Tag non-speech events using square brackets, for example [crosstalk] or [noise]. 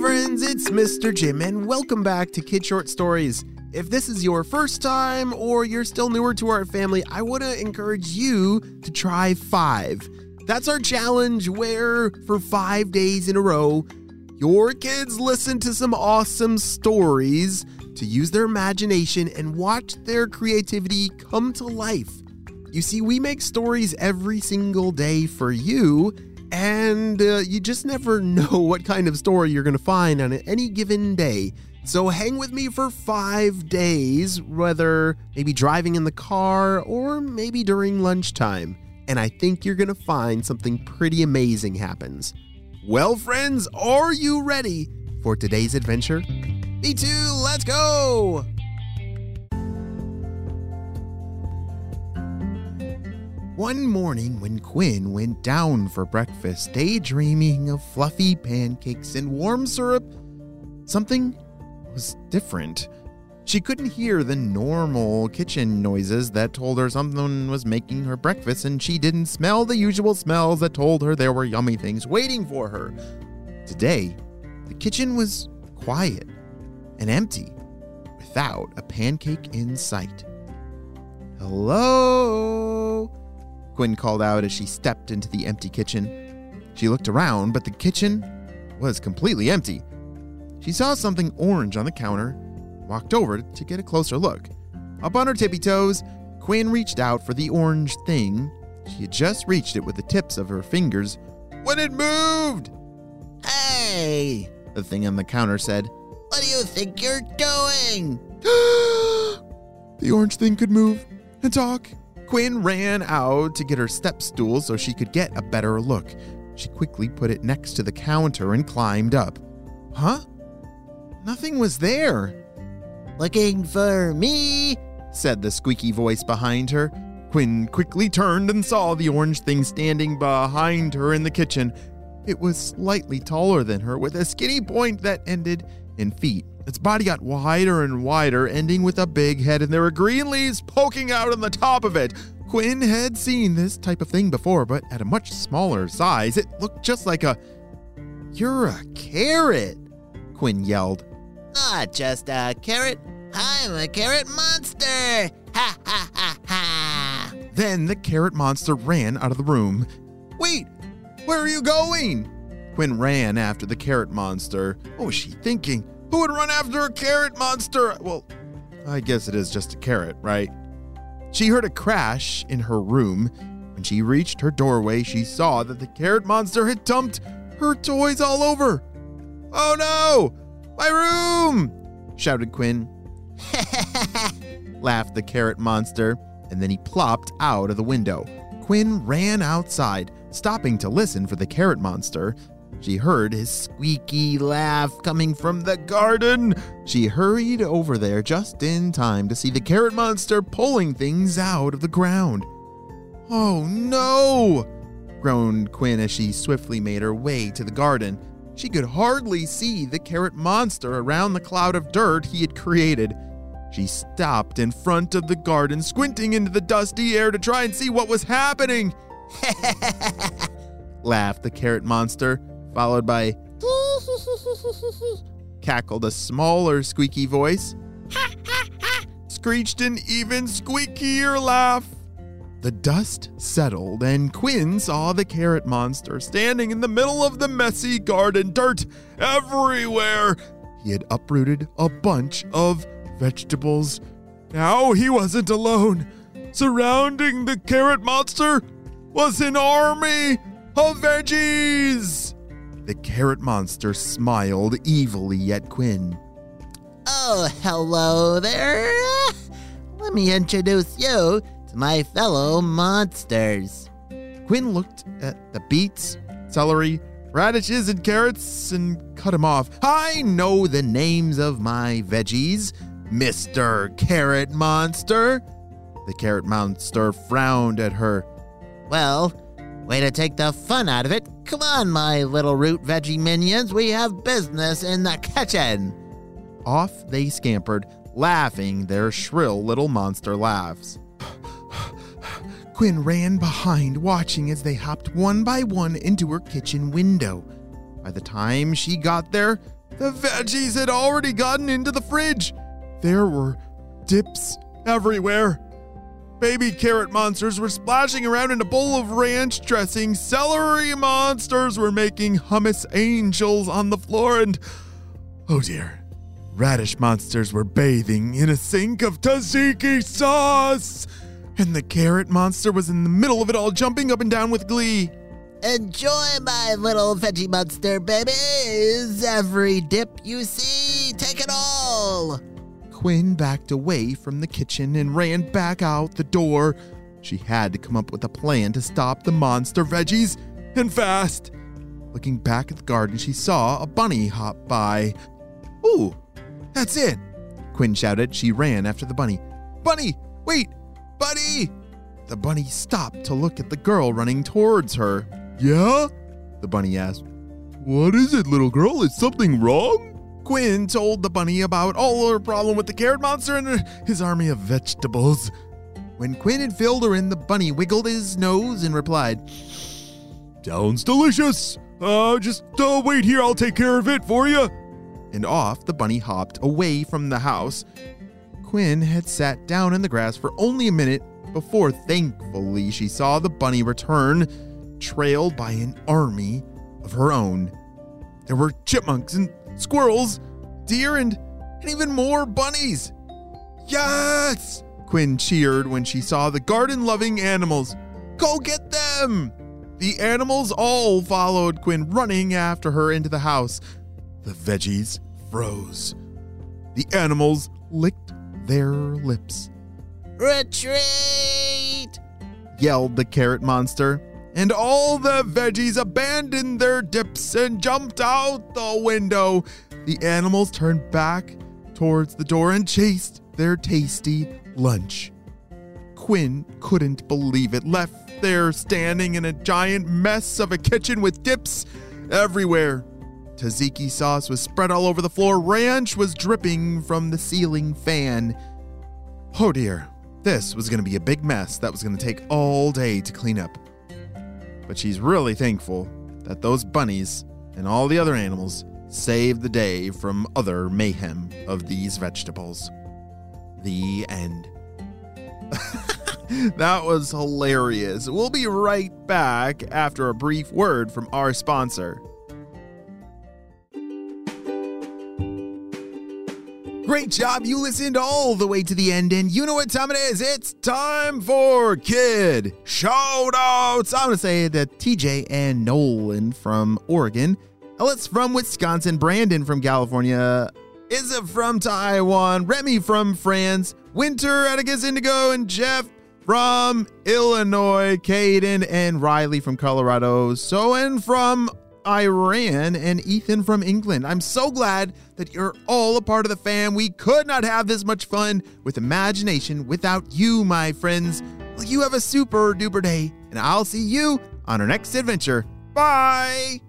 Friends, it's Mr. Jim, and welcome back to Kid Short Stories. If this is your first time or you're still newer to our family, I want to encourage you to try five. That's our challenge where, for five days in a row, your kids listen to some awesome stories to use their imagination and watch their creativity come to life. You see, we make stories every single day for you, and uh, you just never [laughs] know what kind of story you're going to find on any given day. So hang with me for five days, whether maybe driving in the car or maybe during lunchtime. And I think you're going to find something pretty amazing happens. Well, friends, are you ready for today's adventure? Me too, let's go! One morning, when Quinn went down for breakfast, daydreaming of fluffy pancakes and warm syrup, something was different. She couldn't hear the normal kitchen noises that told her someone was making her breakfast, and she didn't smell the usual smells that told her there were yummy things waiting for her. Today, the kitchen was quiet and empty, without a pancake in sight. Hello? Quinn called out as she stepped into the empty kitchen. She looked around, but the kitchen was completely empty. She saw something orange on the counter, walked over to get a closer look. Up on her tippy toes, Quinn reached out for the orange thing. She had just reached it with the tips of her fingers when it moved. Hey, The thing on the counter said, what do you think you're doing? [gasps] The orange thing could move and talk. Quinn ran out to get her step stool so she could get a better look. She quickly put it next to the counter and climbed up. Huh? Nothing was there, Looking for me? said the squeaky voice behind her. Quinn quickly turned and saw the orange thing standing behind her in the kitchen. It was slightly taller than her, with a skinny point that ended in feet. Its body got wider and wider, ending with a big head, and there were green leaves poking out on the top of it. Quinn had seen this type of thing before, but at a much smaller size. It looked just like a. You're a carrot, Quinn yelled. Not just a carrot. I'm a carrot monster. Ha ha ha ha. Then the carrot monster ran out of the room. Wait, where are you going? Quinn ran after the carrot monster. What was she thinking? Who would run after a carrot monster? Well, I guess it is just a carrot, right? She heard a crash in her room. When she reached her doorway, she saw that the carrot monster had dumped her toys all over. Oh no! My room! shouted Quinn. [laughs] laughed the carrot monster, and then he plopped out of the window. Quinn ran outside, stopping to listen for the carrot monster. She heard his squeaky laugh coming from the garden. She hurried over there just in time to see the carrot monster pulling things out of the ground. Oh no! groaned Quinn as she swiftly made her way to the garden. She could hardly see the carrot monster around the cloud of dirt he had created. She stopped in front of the garden, squinting into the dusty air to try and see what was happening. [laughs] laughed the carrot monster, followed by [laughs] cackled a smaller squeaky voice. [laughs] Screeched an even squeakier laugh. The dust settled, and Quinn saw the carrot monster standing in the middle of the messy garden, dirt everywhere. He had uprooted a bunch of vegetables. Now he wasn't alone. Surrounding the carrot monster was an army of veggies. The carrot monster smiled evilly at Quinn. Oh, hello there. Let me introduce you to my fellow monsters. Quinn looked at the beets, celery, radishes, and carrots and cut them off. I know the names of my veggies, Mr. Carrot Monster. The carrot monster frowned at her. Well, way to take the fun out of it. Come on, my little root veggie minions. We have business in the kitchen. Off they scampered, laughing their shrill little monster laughs. [sighs] Quinn ran behind, watching as they hopped one by one into her kitchen window. By the time she got there, The veggies had already gotten into the fridge. There were dips everywhere. Baby carrot monsters were splashing around in a bowl of ranch dressing. Celery monsters were making hummus angels on the floor. And oh dear, radish monsters were bathing in a sink of tzatziki sauce. And the carrot monster was in the middle of it all, jumping up and down with glee. Enjoy my little veggie monster babies. Every dip you see, take it all. Quinn backed away from the kitchen and ran back out the door. She had to come up with a plan to stop the monster veggies, and fast. Looking back at the garden, she saw a bunny hop by. Ooh, that's it! Quinn shouted. She ran after the bunny. Bunny, wait! Bunny! The bunny stopped to look at the girl running towards her. Yeah? The bunny asked. What is it, little girl? Is something wrong? Quinn told the bunny about all her problem with the carrot monster and his army of vegetables. When Quinn had filled her in, the bunny wiggled his nose and replied, Sounds delicious. Uh, just uh, wait here, I'll take care of it for you. And off the bunny hopped away from the house. Quinn had sat down in the grass for only a minute before thankfully she saw the bunny return, trailed by an army of her own. There were chipmunks and squirrels, deer, and, and even more bunnies. Yes! Quinn cheered when she saw the garden loving animals. Go get them! The animals all followed Quinn, running after her into the house. The veggies froze. The animals licked their lips. Retreat! yelled the carrot monster. And all the veggies abandoned their dips and jumped out the window. The animals turned back towards the door and chased their tasty lunch. Quinn couldn't believe it, left there standing in a giant mess of a kitchen with dips everywhere. Tzatziki sauce was spread all over the floor, ranch was dripping from the ceiling fan. Oh dear, this was going to be a big mess that was going to take all day to clean up. But she's really thankful that those bunnies and all the other animals saved the day from other mayhem of these vegetables. The end. [laughs] that was hilarious. We'll be right back after a brief word from our sponsor. Great job. You listened all the way to the end, and you know what time it is. It's time for Kid Shoutouts. I'm going to say that TJ and Nolan from Oregon, Ellis from Wisconsin, Brandon from California, Izza from Taiwan, Remy from France, Winter, Atticus Indigo, and Jeff from Illinois, Caden and Riley from Colorado, Soen from Iran, and Ethan from England. I'm so glad that you're all a part of the fam. We could not have this much fun with imagination without you, my friends. Well, you have a super duper day, and I'll see you on our next adventure. Bye!